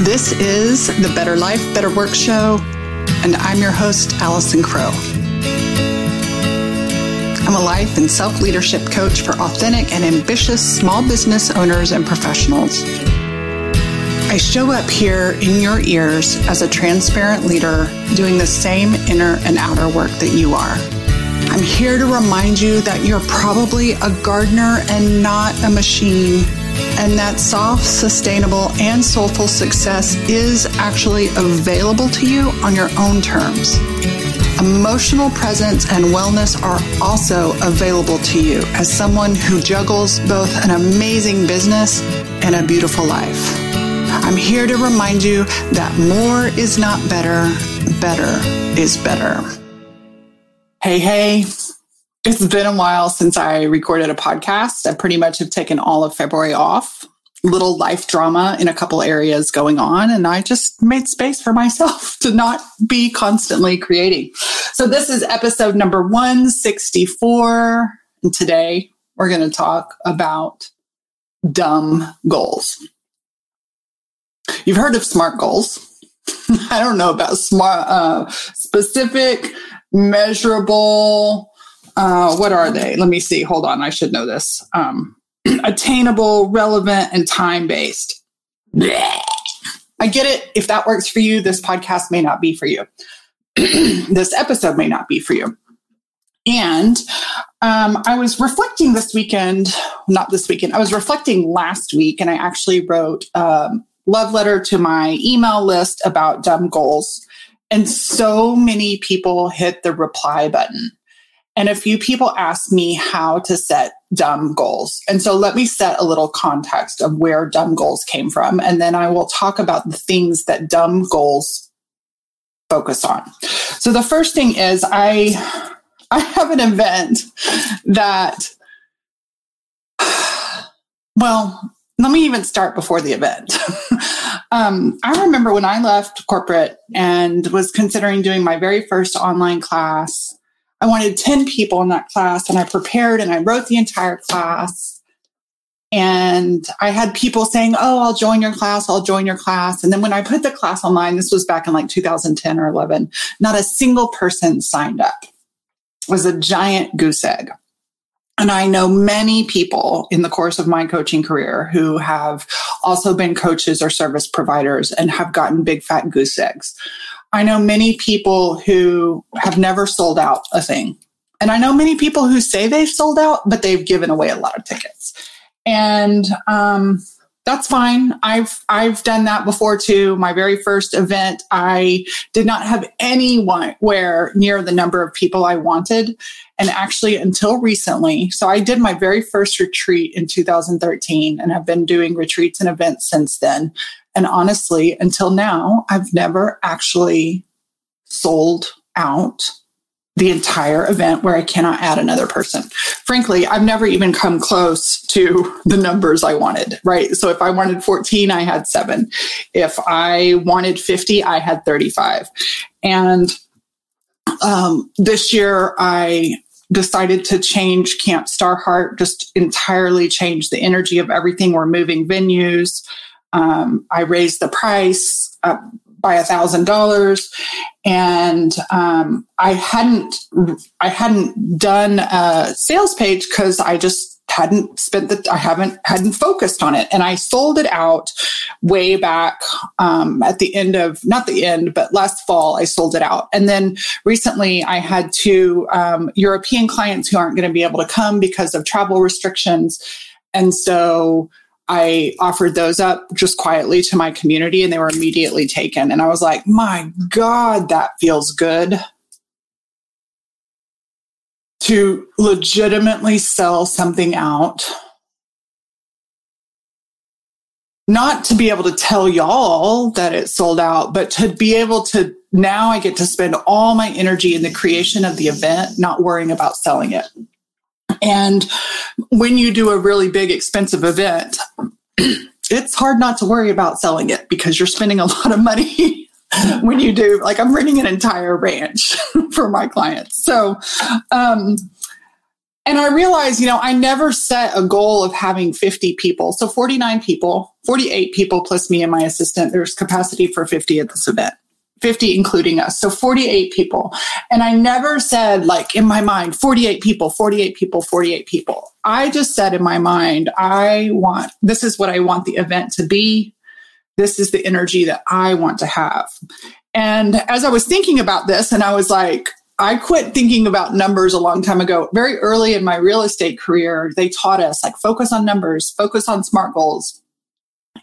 This is the Better Life, Better Work Show, and I'm your host, Allison Crow. I'm a life and self leadership coach for authentic and ambitious small business owners and professionals. I show up here in your ears as a transparent leader doing the same inner and outer work that you are. I'm here to remind you that you're probably a gardener and not a machine and that soft, sustainable, and soulful success is actually available to you on your own terms. Emotional presence and wellness are also available to you as someone who juggles both an amazing business and a beautiful life. I'm here to remind you that more is not better, better is better. Hey, hey. It's been a while since I recorded a podcast. I pretty much have taken all of February off. Little life drama in a couple areas going on, and I just made space for myself to not be constantly creating. So, this is episode number 164. And today we're going to talk about dumb goals. You've heard of SMART goals. I don't know about smart, uh, specific, measurable, uh, what are they? Let me see. Hold on. I should know this. Um, attainable, relevant, and time based. I get it. If that works for you, this podcast may not be for you. this episode may not be for you. And um, I was reflecting this weekend, not this weekend, I was reflecting last week, and I actually wrote a love letter to my email list about dumb goals. And so many people hit the reply button. And a few people asked me how to set dumb goals. And so let me set a little context of where dumb goals came from. And then I will talk about the things that dumb goals focus on. So the first thing is I I have an event that well, let me even start before the event. um, I remember when I left corporate and was considering doing my very first online class I wanted 10 people in that class and I prepared and I wrote the entire class. And I had people saying, Oh, I'll join your class. I'll join your class. And then when I put the class online, this was back in like 2010 or 11, not a single person signed up. It was a giant goose egg. And I know many people in the course of my coaching career who have also been coaches or service providers and have gotten big fat goose eggs. I know many people who have never sold out a thing. And I know many people who say they've sold out, but they've given away a lot of tickets. And um, that's fine. I've I've done that before too. My very first event, I did not have anyone where near the number of people I wanted. And actually until recently, so I did my very first retreat in 2013 and have been doing retreats and events since then. And honestly, until now, I've never actually sold out the entire event where I cannot add another person. Frankly, I've never even come close to the numbers I wanted, right? So if I wanted 14, I had seven. If I wanted 50, I had 35. And um, this year, I decided to change Camp Starheart, just entirely change the energy of everything. We're moving venues. Um, I raised the price uh, by a thousand dollars, and um, I hadn't I hadn't done a sales page because I just hadn't spent the I haven't hadn't focused on it, and I sold it out way back um, at the end of not the end, but last fall I sold it out, and then recently I had two um, European clients who aren't going to be able to come because of travel restrictions, and so I offered those up just quietly to my community and they were immediately taken. And I was like, my God, that feels good to legitimately sell something out. Not to be able to tell y'all that it sold out, but to be able to now I get to spend all my energy in the creation of the event, not worrying about selling it. And when you do a really big, expensive event, it's hard not to worry about selling it because you're spending a lot of money when you do. Like I'm renting an entire ranch for my clients. So, um, And I realized, you know, I never set a goal of having 50 people. So 49 people, 48 people plus me and my assistant. There's capacity for 50 at this event. 50 including us. So 48 people. And I never said like in my mind 48 people, 48 people, 48 people. I just said in my mind, I want this is what I want the event to be. This is the energy that I want to have. And as I was thinking about this and I was like I quit thinking about numbers a long time ago. Very early in my real estate career, they taught us like focus on numbers, focus on smart goals.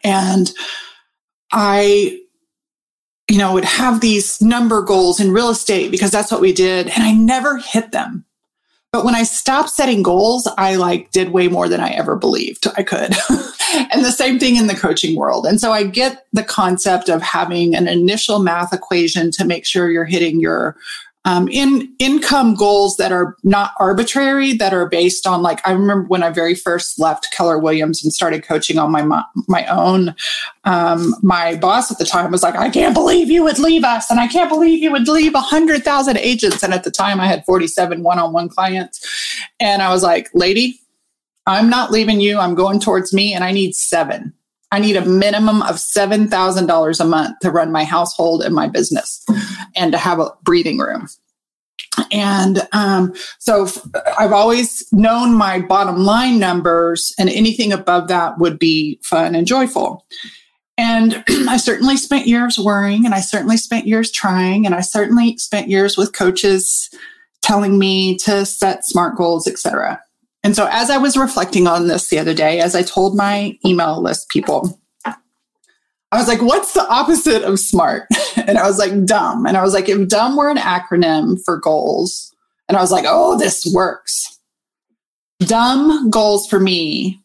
And I you know, would have these number goals in real estate because that's what we did. And I never hit them. But when I stopped setting goals, I like did way more than I ever believed I could. and the same thing in the coaching world. And so I get the concept of having an initial math equation to make sure you're hitting your um, in income goals that are not arbitrary, that are based on like I remember when I very first left Keller Williams and started coaching on my my own. Um, my boss at the time was like, "I can't believe you would leave us, and I can't believe you would leave hundred thousand agents." And at the time, I had forty seven one on one clients, and I was like, "Lady, I'm not leaving you. I'm going towards me, and I need seven. I need a minimum of $7,000 a month to run my household and my business and to have a breathing room. And um, so I've always known my bottom line numbers, and anything above that would be fun and joyful. And I certainly spent years worrying, and I certainly spent years trying, and I certainly spent years with coaches telling me to set smart goals, etc. And so as I was reflecting on this the other day, as I told my email list people, I was like, what's the opposite of smart? and I was like, dumb. And I was like, if dumb were an acronym for goals, and I was like, oh, this works. Dumb goals for me,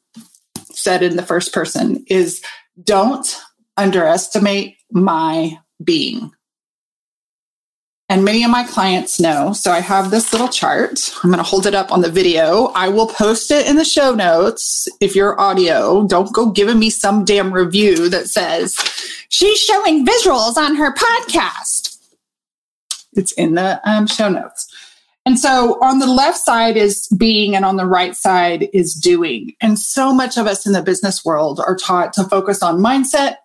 said in the first person, is don't underestimate my being. And many of my clients know. So I have this little chart. I'm going to hold it up on the video. I will post it in the show notes. If you're audio, don't go giving me some damn review that says she's showing visuals on her podcast. It's in the um, show notes. And so on the left side is being, and on the right side is doing. And so much of us in the business world are taught to focus on mindset,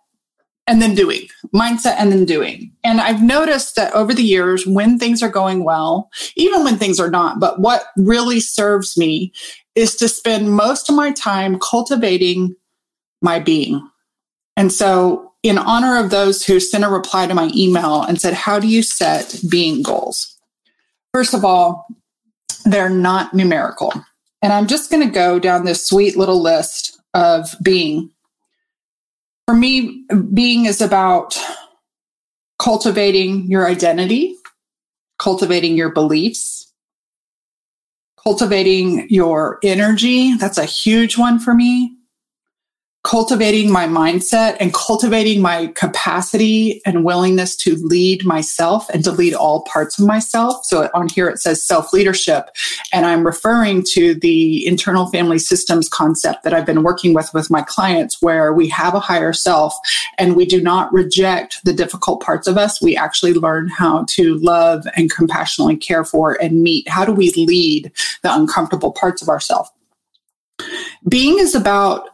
and then doing mindset and then doing. And I've noticed that over the years, when things are going well, even when things are not, but what really serves me is to spend most of my time cultivating my being. And so, in honor of those who sent a reply to my email and said, How do you set being goals? First of all, they're not numerical. And I'm just going to go down this sweet little list of being for me, being is about cultivating your identity, cultivating your beliefs, cultivating your energy. That's a huge one for me cultivating my mindset and cultivating my capacity and willingness to lead myself and to lead all parts of myself. So on here it says self leadership. And I'm referring to the internal family systems concept that I've been working with with my clients, where we have a higher self and we do not reject the difficult parts of us. We actually learn how to love and compassionately care for and meet. How do we lead the uncomfortable parts of ourselves? Being is about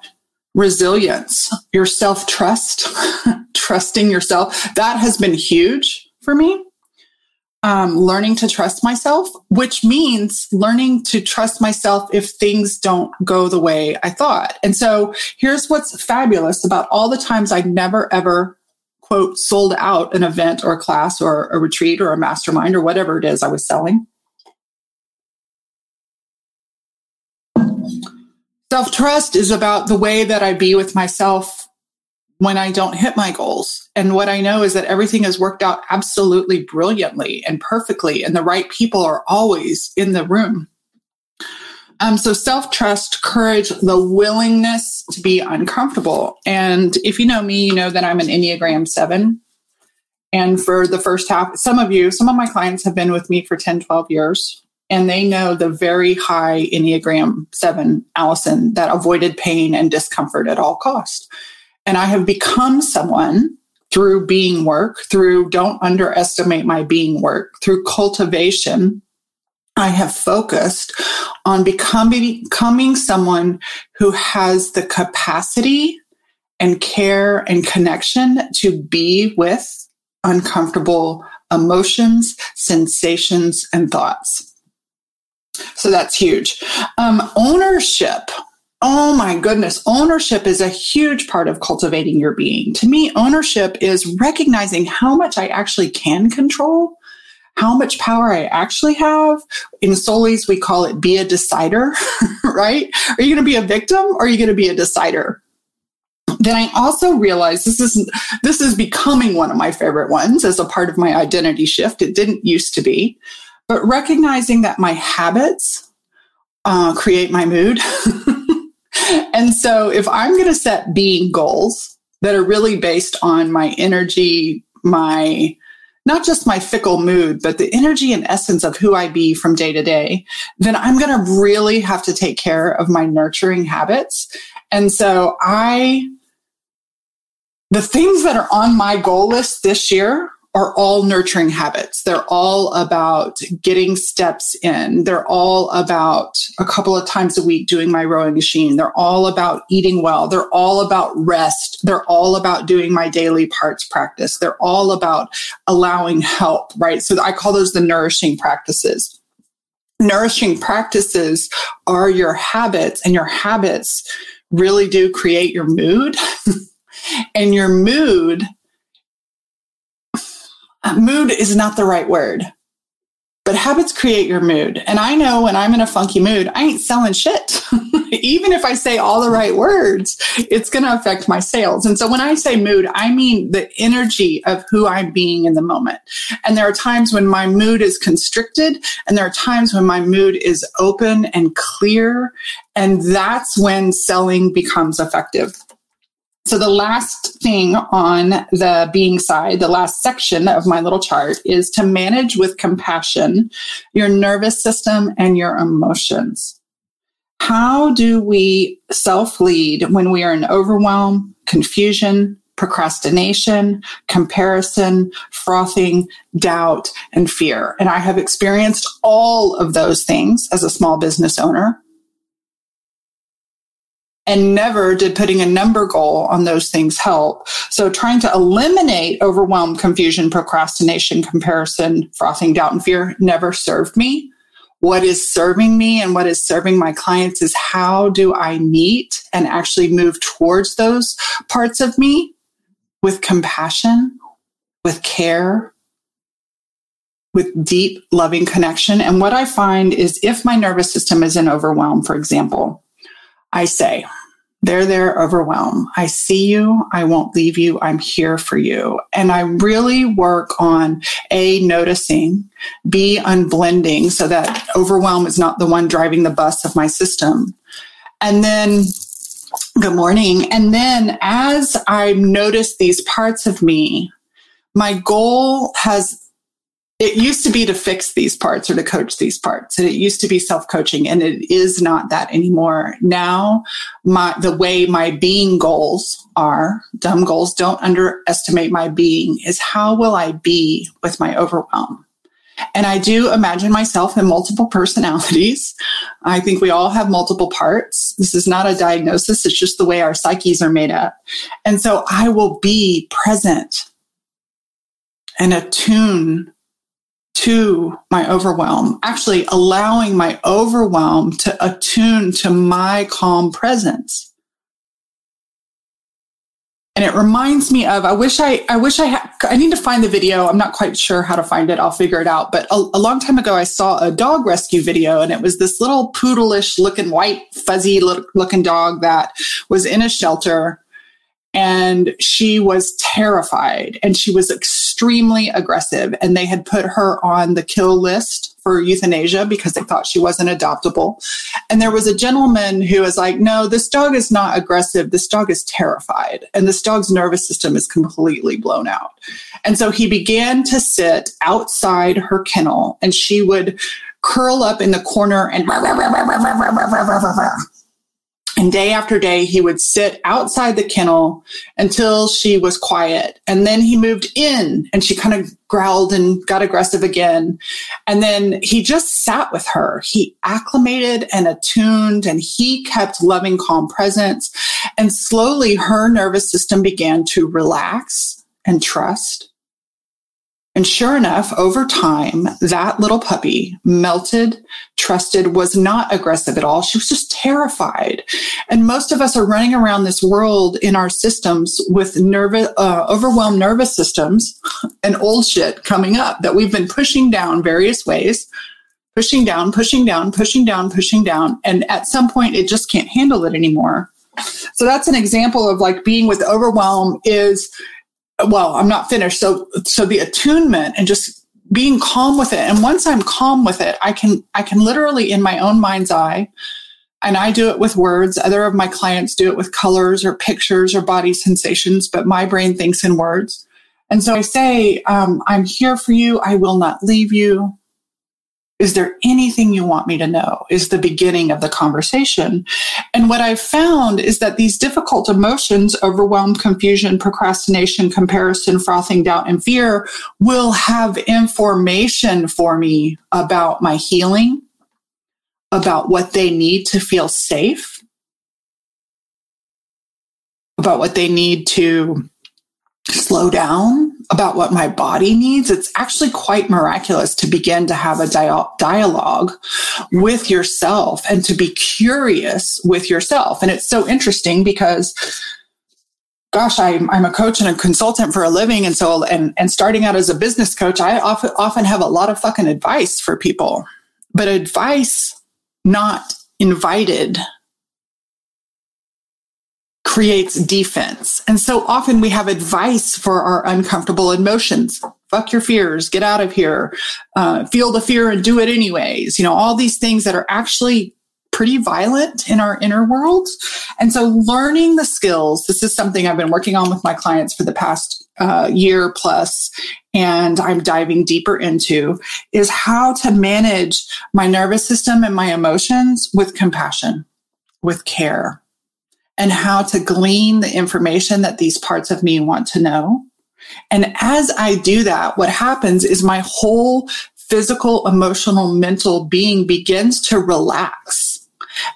resilience, your self trust, trusting yourself. That has been huge for me. Um, learning to trust myself, which means learning to trust myself if things don't go the way I thought. And so here's what's fabulous about all the times I never ever quote sold out an event or a class or a retreat or a mastermind or whatever it is I was selling. Self trust is about the way that I be with myself when I don't hit my goals. And what I know is that everything has worked out absolutely brilliantly and perfectly, and the right people are always in the room. Um, so self trust, courage, the willingness to be uncomfortable. And if you know me, you know that I'm an Enneagram seven. And for the first half, some of you, some of my clients have been with me for 10, 12 years and they know the very high Enneagram 7 Allison that avoided pain and discomfort at all cost. And I have become someone through being work, through don't underestimate my being work, through cultivation I have focused on becoming, becoming someone who has the capacity and care and connection to be with uncomfortable emotions, sensations, and thoughts. So that's huge. Um, ownership. Oh my goodness. Ownership is a huge part of cultivating your being. To me, ownership is recognizing how much I actually can control, how much power I actually have. In Soulies, we call it be a decider, right? Are you going to be a victim or are you going to be a decider? then I also realized this is this is becoming one of my favorite ones as a part of my identity shift. It didn't used to be, but recognizing that my habits uh, create my mood. and so, if I'm going to set being goals that are really based on my energy, my not just my fickle mood, but the energy and essence of who I be from day to day, then I'm going to really have to take care of my nurturing habits. And so I the things that are on my goal list this year are all nurturing habits. They're all about getting steps in. They're all about a couple of times a week doing my rowing machine. They're all about eating well. They're all about rest. They're all about doing my daily parts practice. They're all about allowing help, right? So I call those the nourishing practices. Nourishing practices are your habits and your habits really do create your mood. and your mood Uh, mood is not the right word but habits create your mood. And i know when i'm in a funky mood i ain't selling shit. Even if i say all the right words it's going to affect my sales. And so when i say mood i mean the energy of who i'm being in the moment. And there are times when my mood is constricted and there are times when my mood is open and clear and that's when selling becomes effective so the last thing on the being side, the last section of my little chart is to manage with compassion your nervous system and your emotions. How do we self lead when we are in overwhelm, confusion, procrastination, comparison, frothing, doubt, and fear? And I have experienced all of those things as a small business owner and never did putting a number goal on those things help. So trying to eliminate overwhelm, confusion, procrastination, comparison, frothing, doubt, and fear never served me. What is serving me and what is serving my clients is how do I meet and actually move towards those parts of me with compassion, with care, with deep loving connection. And what I find is if my nervous system is in overwhelm, for example, I say, they're there overwhelmed. I see you. I won't leave you. I'm here for you. And I really work on A, noticing, B, unblending so that overwhelm is not the one driving the bus of my system. And then, good morning. And then as I notice these parts of me, my goal has it used to be to fix these parts or to coach these parts and it used to be self-coaching and it is not that anymore now my the way my being goals are dumb goals don't underestimate my being is how will i be with my overwhelm and I do imagine myself in multiple personalities. I think we all have multiple parts. This is not a diagnosis. It's just the way our psyches are made up. And so I will be present and attune to my overwhelm, actually allowing my overwhelm to attune to my calm presence. And it reminds me of, I wish I, I wish I had, I need to find the video. I'm not quite sure how to find it. I'll figure it out. But a, a long time ago, I saw a dog rescue video and it was this little poodleish looking white, fuzzy looking dog that was in a shelter and she was terrified and she was extremely aggressive and they had put her on the kill list for euthanasia because they thought she wasn't adoptable. And there was a gentleman who was like no this dog is not aggressive. This dog is terrified and this dog's nervous system is completely blown out. And so he began to sit outside her kennel and she would curl up in the corner and And day after day, he would sit outside the kennel until she was quiet. And then he moved in and she kind of growled and got aggressive again. And then he just sat with her. He acclimated and attuned and he kept loving, calm presence. And slowly her nervous system began to relax and trust and sure enough, over time, that little puppy melted, trusted, was not aggressive at all. She was just terrified. And most of us are running around this world in our systems with nervous, uh, overwhelmed nervous systems and old shit coming up that we've been pushing down various ways, pushing down, pushing down, pushing down, pushing down. And at some point, it just can't handle it anymore. So that's an example of like being with overwhelm is well, I'm not finished. So, so the attunement and just being calm with it. And once I'm calm with it, I can, I can literally in my own mind's eye, and I do it with words. Other of my clients do it with colors or pictures or body sensations, but my brain thinks in words. And so I say, um, I'm here for you. I will not leave you. Is there anything you want me to know? Is the beginning of the conversation. And what I've found is that these difficult emotions, overwhelm, confusion, procrastination, comparison, frothing, doubt, and fear will have information for me about my healing, about what they need to feel safe, about what they need to slow down about what my body needs, it's actually quite miraculous to begin to have a dialogue with yourself and to be curious with yourself. And it's so interesting because gosh, I'm, I'm a coach and a consultant for a living. And so, and, and starting out as a business coach, I often, often have a lot of fucking advice for people, but advice not invited creates defense. And so often we have advice for our uncomfortable emotions. Fuck your fears, get out of here, uh, feel the fear and do it anyways. You know, all these things that are actually pretty violent in our inner world. And so learning the skills, this is something I've been working on with my clients for the past uh, year plus, and I'm diving deeper into is how to manage my nervous system and my emotions with compassion, with care and how to glean the information that these parts of me want to know. And as I do that, what happens is my whole physical, emotional, mental being begins to relax.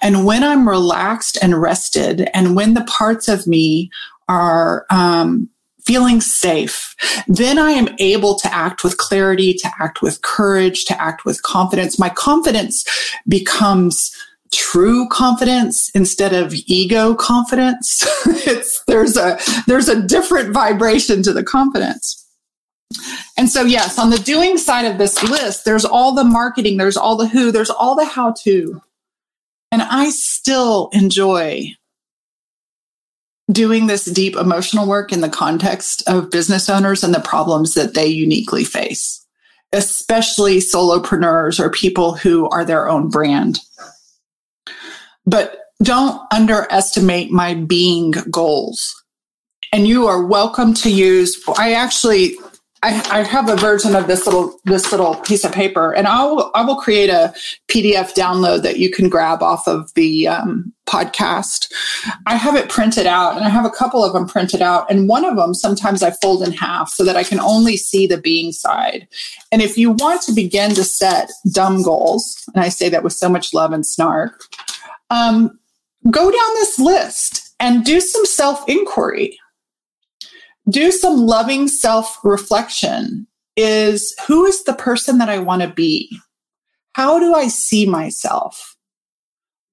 And when I'm relaxed and rested, and when the parts of me are um, feeling safe, then I am able to act with clarity, to act with courage, to act with confidence. My confidence becomes true confidence instead of ego confidence. it's there's a there's a different vibration to the confidence. And so yes, on the doing side of this list, there's all the marketing, there's all the who, there's all the how to. And I still enjoy doing this deep emotional work in the context of business owners and the problems that they uniquely face, especially solopreneurs or people who are their own brand. But don't underestimate my being goals. And you are welcome to use, I actually, I, I, have a version of this little this little piece of paper, and I'll I will create a PDF download that you can grab off of the um, podcast. I have it printed out, and I have a couple of them printed out, and one of them sometimes I fold in half so that I can only see the being side. And if you want to begin to set dumb goals, and I say that with so much love and snark, um, go down this list and do some self inquiry. Do some loving self reflection. Is who is the person that I want to be? How do I see myself?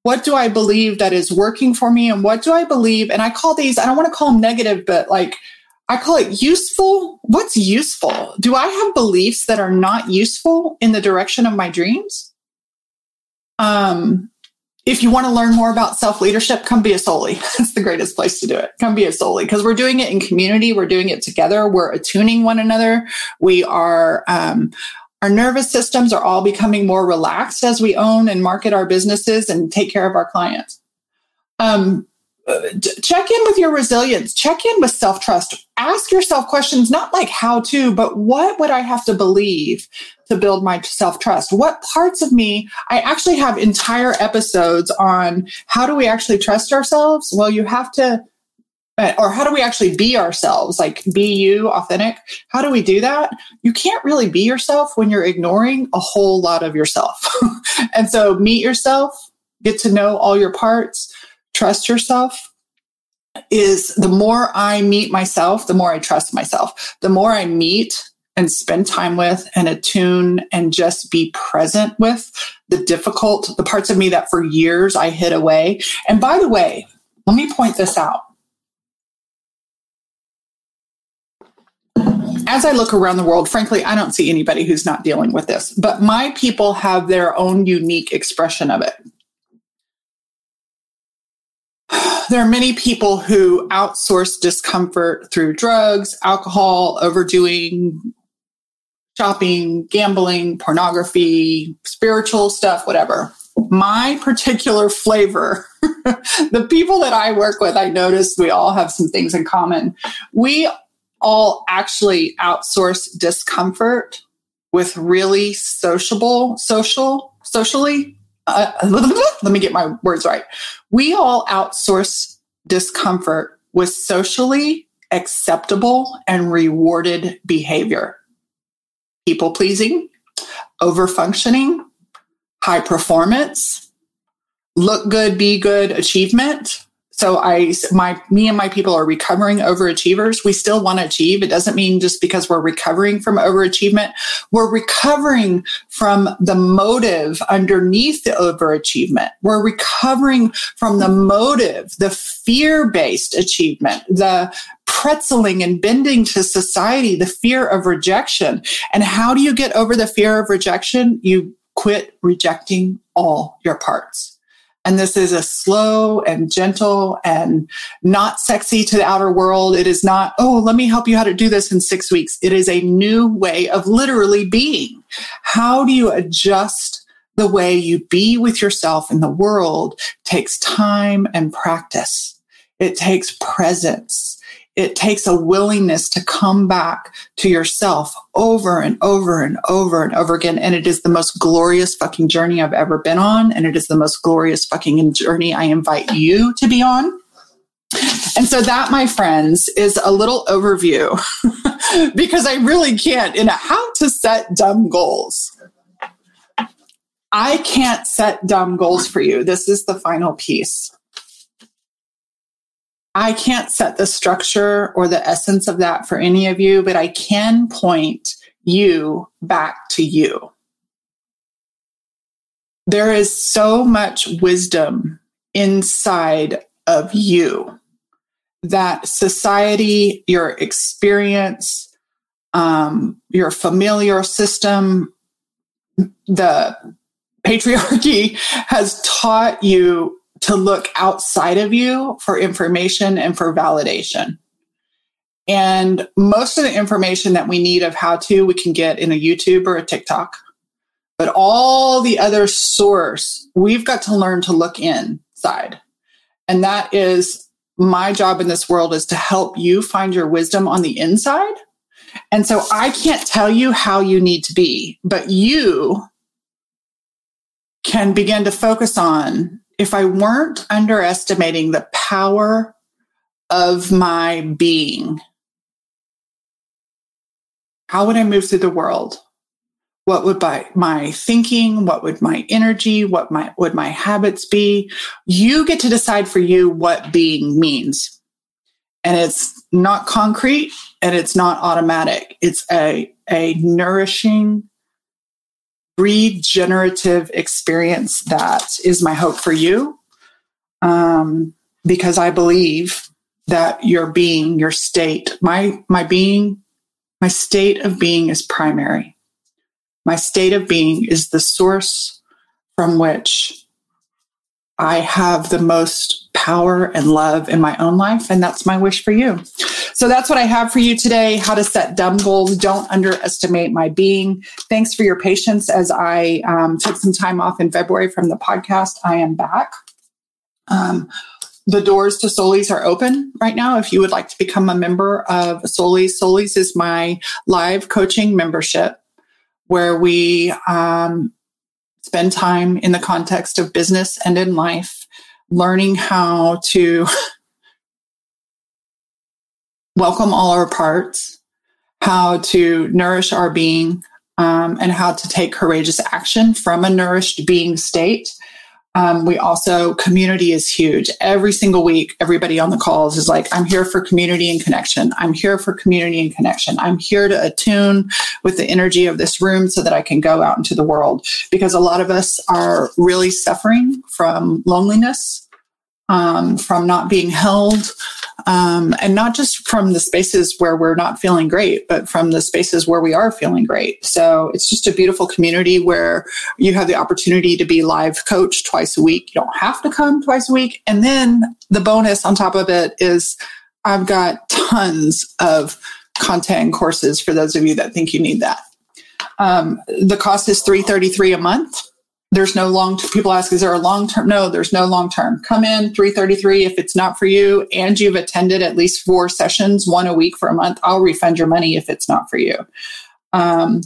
What do I believe that is working for me? And what do I believe? And I call these, I don't want to call them negative, but like I call it useful. What's useful? Do I have beliefs that are not useful in the direction of my dreams? Um, if you want to learn more about self leadership, come be a Soulie. That's the greatest place to do it. Come be a Soulie because we're doing it in community. We're doing it together. We're attuning one another. We are, um, our nervous systems are all becoming more relaxed as we own and market our businesses and take care of our clients. Um, check in with your resilience check in with self-trust ask yourself questions not like how to but what would i have to believe to build my self-trust? What parts of me i actually have entire episodes on how do we actually trust ourselves? Well you have to uh, or how do we actually be ourselves? Like be you authentic. How do we do that? You can't really be yourself when you're ignoring a whole lot of yourself. And so meet yourself get to know all your parts trust yourself is the more I meet myself, the more I trust myself. The more I meet and spend time with and attune and just be present with the difficult, the parts of me that for years I hid away. And by the way, let me point this out. As I look around the world, frankly, I don't see anybody who's not dealing with this, but my people have their own unique expression of it. There are many people who outsource discomfort through drugs, alcohol, overdoing, shopping, gambling, pornography, spiritual stuff, whatever. My particular flavor, the people that I work with, I notice we all have some things in common. We all actually outsource discomfort with really sociable, social, socially uh, let me get my words right. We all outsource discomfort with socially acceptable and rewarded behavior. People pleasing, over functioning, high performance, look good, be good, achievement, so I, my, me and my people are recovering overachievers. We still want to achieve. It doesn't mean just because we're recovering from overachievement, we're recovering from the motive underneath the overachievement. We're recovering from the motive, the fear based achievement, the pretzeling and bending to society, the fear of rejection. And how do you get over the fear of rejection? You quit rejecting all your parts. And this is a slow and gentle and not sexy to the outer world. It is not, oh, let me help you how to do this in six weeks. It is a new way of literally being. How do you adjust the way you be with yourself in the world takes time and practice. It takes presence it takes a willingness to come back to yourself over and over and over and over again. And it is the most glorious fucking journey I've ever been on. And it is the most glorious fucking journey I invite you to be on. And so that, my friends, is a little overview because I really can't in a how to set dumb goals. I can't set dumb goals for you. This is the final piece. I can't set the structure or the essence of that for any of you, but I can point you back to you. There is so much wisdom inside of you that society, your experience, um, your familiar system, the patriarchy has taught you to look outside of you for information and for validation. And most of the information that we need of how to, we can get in a YouTube or a TikTok. But all the other source, we've got to learn to look inside. And that is my job in this world is to help you find your wisdom on the inside. And so I can't tell you how you need to be, but you can begin to focus on if I weren't underestimating the power of my being, how would I move through the world? What would my, my thinking? What would my energy? What my, would my habits be? You get to decide for you what being means. And it's not concrete and it's not automatic. It's a, a nourishing, regenerative experience that is my hope for you. Um, because I believe that your being, your state, my, my being, my state of being is primary. My state of being is the source from which I have the most power and love in my own life. And that's my wish for you. So that's what I have for you today how to set dumb goals. Don't underestimate my being. Thanks for your patience as I um, took some time off in February from the podcast. I am back. Um, the doors to Soulies are open right now. If you would like to become a member of Soulies, Soulies is my live coaching membership where we um, spend time in the context of business and in life, learning how to welcome all our parts, how to nourish our being, um, and how to take courageous action from a nourished being state um, we also, community is huge. Every single week, everybody on the calls is like, I'm here for community and connection. I'm here for community and connection. I'm here to attune with the energy of this room so that I can go out into the world. Because a lot of us are really suffering from loneliness, um, from not being held, um, and not just from the spaces where we're not feeling great, but from the spaces where we are feeling great. So it's just a beautiful community where you have the opportunity to be live coach twice a week. You don't have to come twice a week. And then the bonus on top of it is I've got tons of content and courses for those of you that think you need that. Um, the cost is 333 a month there's no long term people ask is there a long term? No there's no long term. Come in 333 if it's not for you and you've attended at least four sessions one a week for a month i'll refund your money if it's not for you. Um,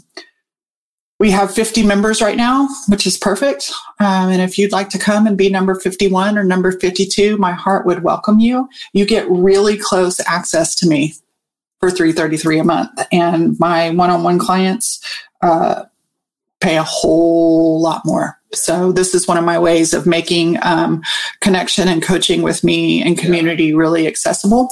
we have 50 members right now which is perfect. Um, and if you'd like to come and be number 51 or number 52 my heart would welcome you. You get really close access to me for 333 a month. And my one-on-one clients uh, pay a whole lot more. So this is one of my ways of making um, connection and coaching with me and community yeah. really accessible.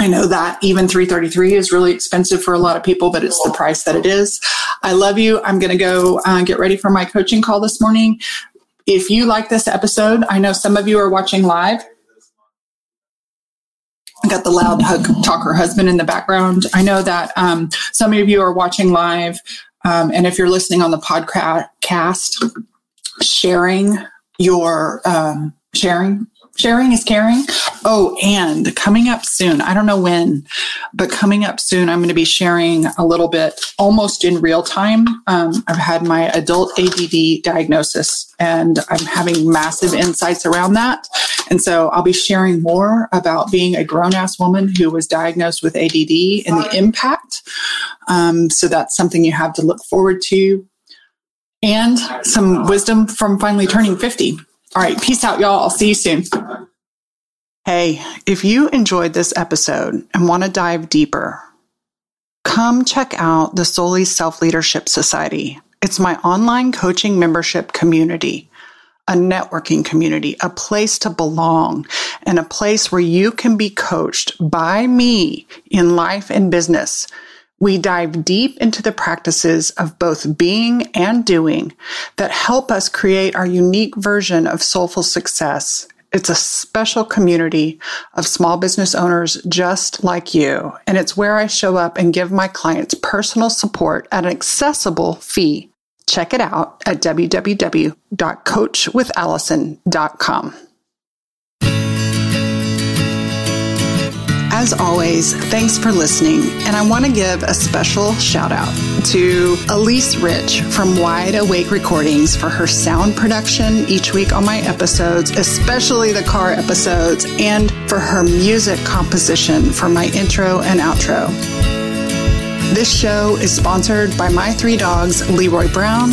I know that even 333 is really expensive for a lot of people, but it's the price that it is. I love you. I'm going to go uh, get ready for my coaching call this morning. If you like this episode, I know some of you are watching live. I got the loud hug talker husband in the background. I know that um, some of you are watching live. Um, and if you're listening on the podcast, sharing your um, sharing sharing is caring. Oh, and coming up soon, I don't know when, but coming up soon, I'm going to be sharing a little bit almost in real time. Um, I've had my adult ADD diagnosis and I'm having massive insights around that. And so I'll be sharing more about being a grown ass woman who was diagnosed with ADD and the impact. Um, so that's something you have to look forward to. And some wisdom from finally turning 50. All right. Peace out, y'all. I'll see you soon. Hey, if you enjoyed this episode and want to dive deeper, come check out the Soulies Self Leadership Society. It's my online coaching membership community, a networking community, a place to belong, and a place where you can be coached by me in life and business we dive deep into the practices of both being and doing that help us create our unique version of soulful success. It's a special community of small business owners just like you. And it's where I show up and give my clients personal support at an accessible fee. Check it out at www.coachwithallison.com. As always, thanks for listening. And I want to give a special shout out to Elise Rich from Wide Awake Recordings for her sound production each week on my episodes, especially the car episodes, and for her music composition for my intro and outro. This show is sponsored by my three dogs, Leroy Brown,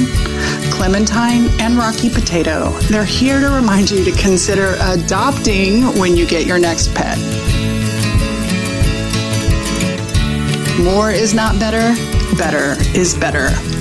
Clementine, and Rocky Potato. They're here to remind you to consider adopting when you get your next pet. More is not better, better is better.